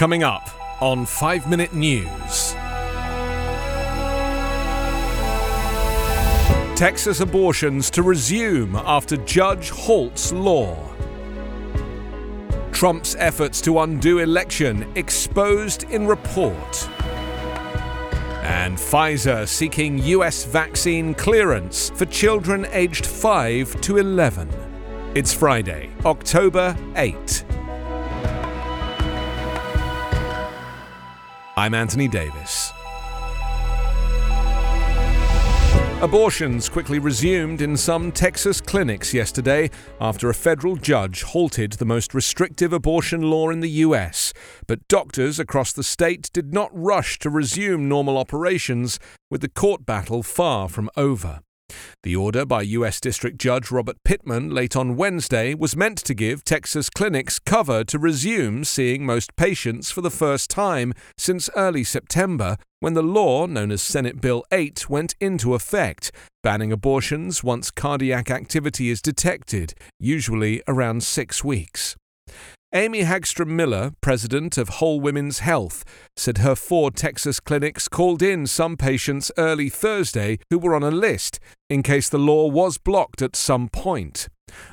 Coming up on 5 Minute News. Texas abortions to resume after judge halts law. Trump's efforts to undo election exposed in report. And Pfizer seeking US vaccine clearance for children aged 5 to 11. It's Friday, October 8. I'm Anthony Davis. Abortions quickly resumed in some Texas clinics yesterday after a federal judge halted the most restrictive abortion law in the U.S. But doctors across the state did not rush to resume normal operations, with the court battle far from over. The order by U.S. District Judge Robert Pittman late on Wednesday was meant to give Texas clinics cover to resume seeing most patients for the first time since early September when the law, known as Senate Bill 8, went into effect, banning abortions once cardiac activity is detected, usually around six weeks. Amy Hagstrom Miller, president of Whole Women's Health, said her four Texas clinics called in some patients early Thursday who were on a list in case the law was blocked at some point.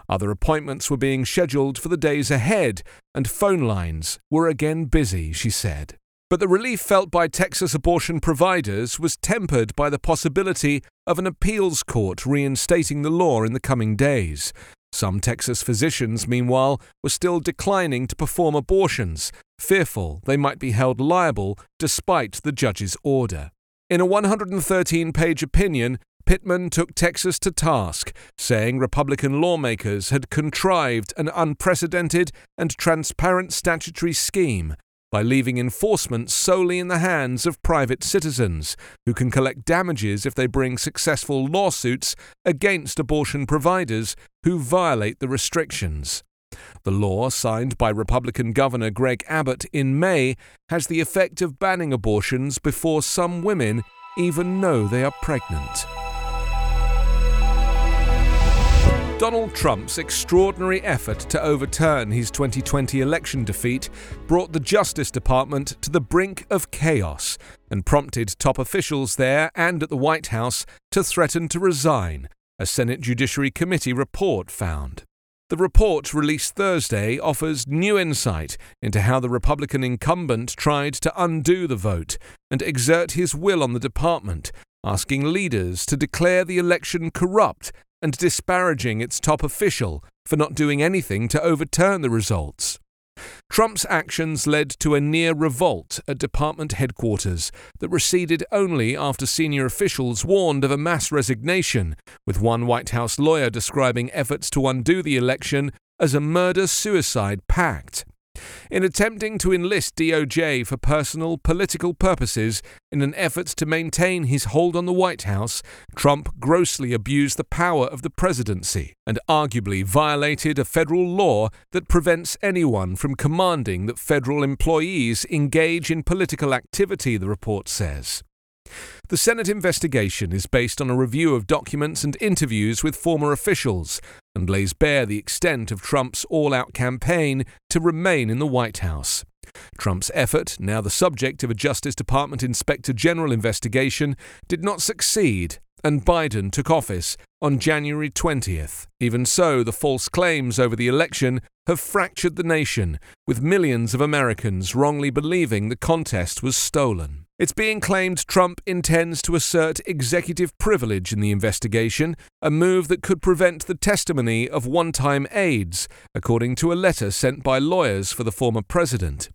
Other appointments were being scheduled for the days ahead, and phone lines were again busy, she said. But the relief felt by Texas abortion providers was tempered by the possibility of an appeals court reinstating the law in the coming days. Some Texas physicians, meanwhile, were still declining to perform abortions, fearful they might be held liable despite the judge's order. In a 113 page opinion, Pittman took Texas to task, saying Republican lawmakers had contrived an unprecedented and transparent statutory scheme by leaving enforcement solely in the hands of private citizens, who can collect damages if they bring successful lawsuits against abortion providers who violate the restrictions. The law, signed by Republican Governor Greg Abbott in May, has the effect of banning abortions before some women even know they are pregnant. Donald Trump's extraordinary effort to overturn his 2020 election defeat brought the Justice Department to the brink of chaos and prompted top officials there and at the White House to threaten to resign, a Senate Judiciary Committee report found. The report, released Thursday, offers new insight into how the Republican incumbent tried to undo the vote and exert his will on the department, asking leaders to declare the election corrupt and disparaging its top official for not doing anything to overturn the results. Trump's actions led to a near revolt at department headquarters that receded only after senior officials warned of a mass resignation, with one White House lawyer describing efforts to undo the election as a murder suicide pact in attempting to enlist DOJ for personal political purposes in an effort to maintain his hold on the White House, Trump grossly abused the power of the presidency and arguably violated a federal law that prevents anyone from commanding that federal employees engage in political activity, the report says. The Senate investigation is based on a review of documents and interviews with former officials and lays bare the extent of Trump's all out campaign to remain in the White House. Trump's effort, now the subject of a Justice Department Inspector General investigation, did not succeed, and Biden took office on January 20th. Even so, the false claims over the election have fractured the nation, with millions of Americans wrongly believing the contest was stolen. It's being claimed Trump intends to assert executive privilege in the investigation, a move that could prevent the testimony of one time aides, according to a letter sent by lawyers for the former president.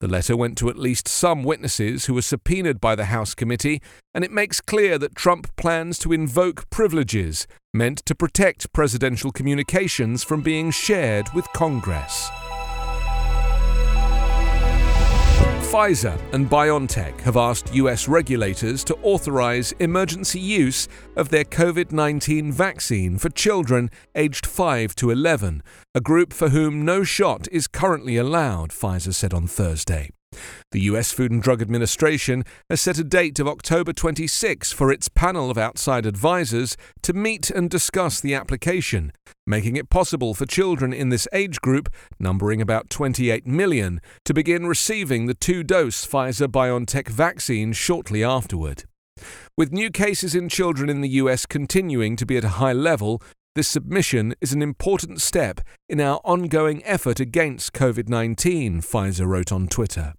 The letter went to at least some witnesses who were subpoenaed by the House committee, and it makes clear that Trump plans to invoke privileges meant to protect presidential communications from being shared with Congress. Pfizer and BioNTech have asked US regulators to authorize emergency use of their COVID 19 vaccine for children aged 5 to 11, a group for whom no shot is currently allowed, Pfizer said on Thursday. The US Food and Drug Administration has set a date of October 26 for its panel of outside advisors to meet and discuss the application, making it possible for children in this age group, numbering about 28 million, to begin receiving the two dose Pfizer BioNTech vaccine shortly afterward. With new cases in children in the US continuing to be at a high level, this submission is an important step in our ongoing effort against COVID 19, Pfizer wrote on Twitter.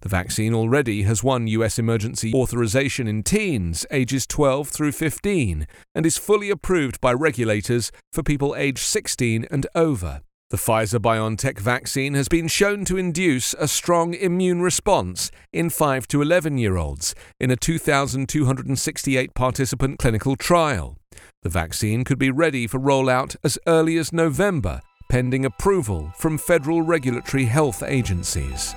The vaccine already has won US emergency authorization in teens ages 12 through 15 and is fully approved by regulators for people aged 16 and over. The Pfizer BioNTech vaccine has been shown to induce a strong immune response in 5 to 11 year olds in a 2,268 participant clinical trial. The vaccine could be ready for rollout as early as November, pending approval from federal regulatory health agencies.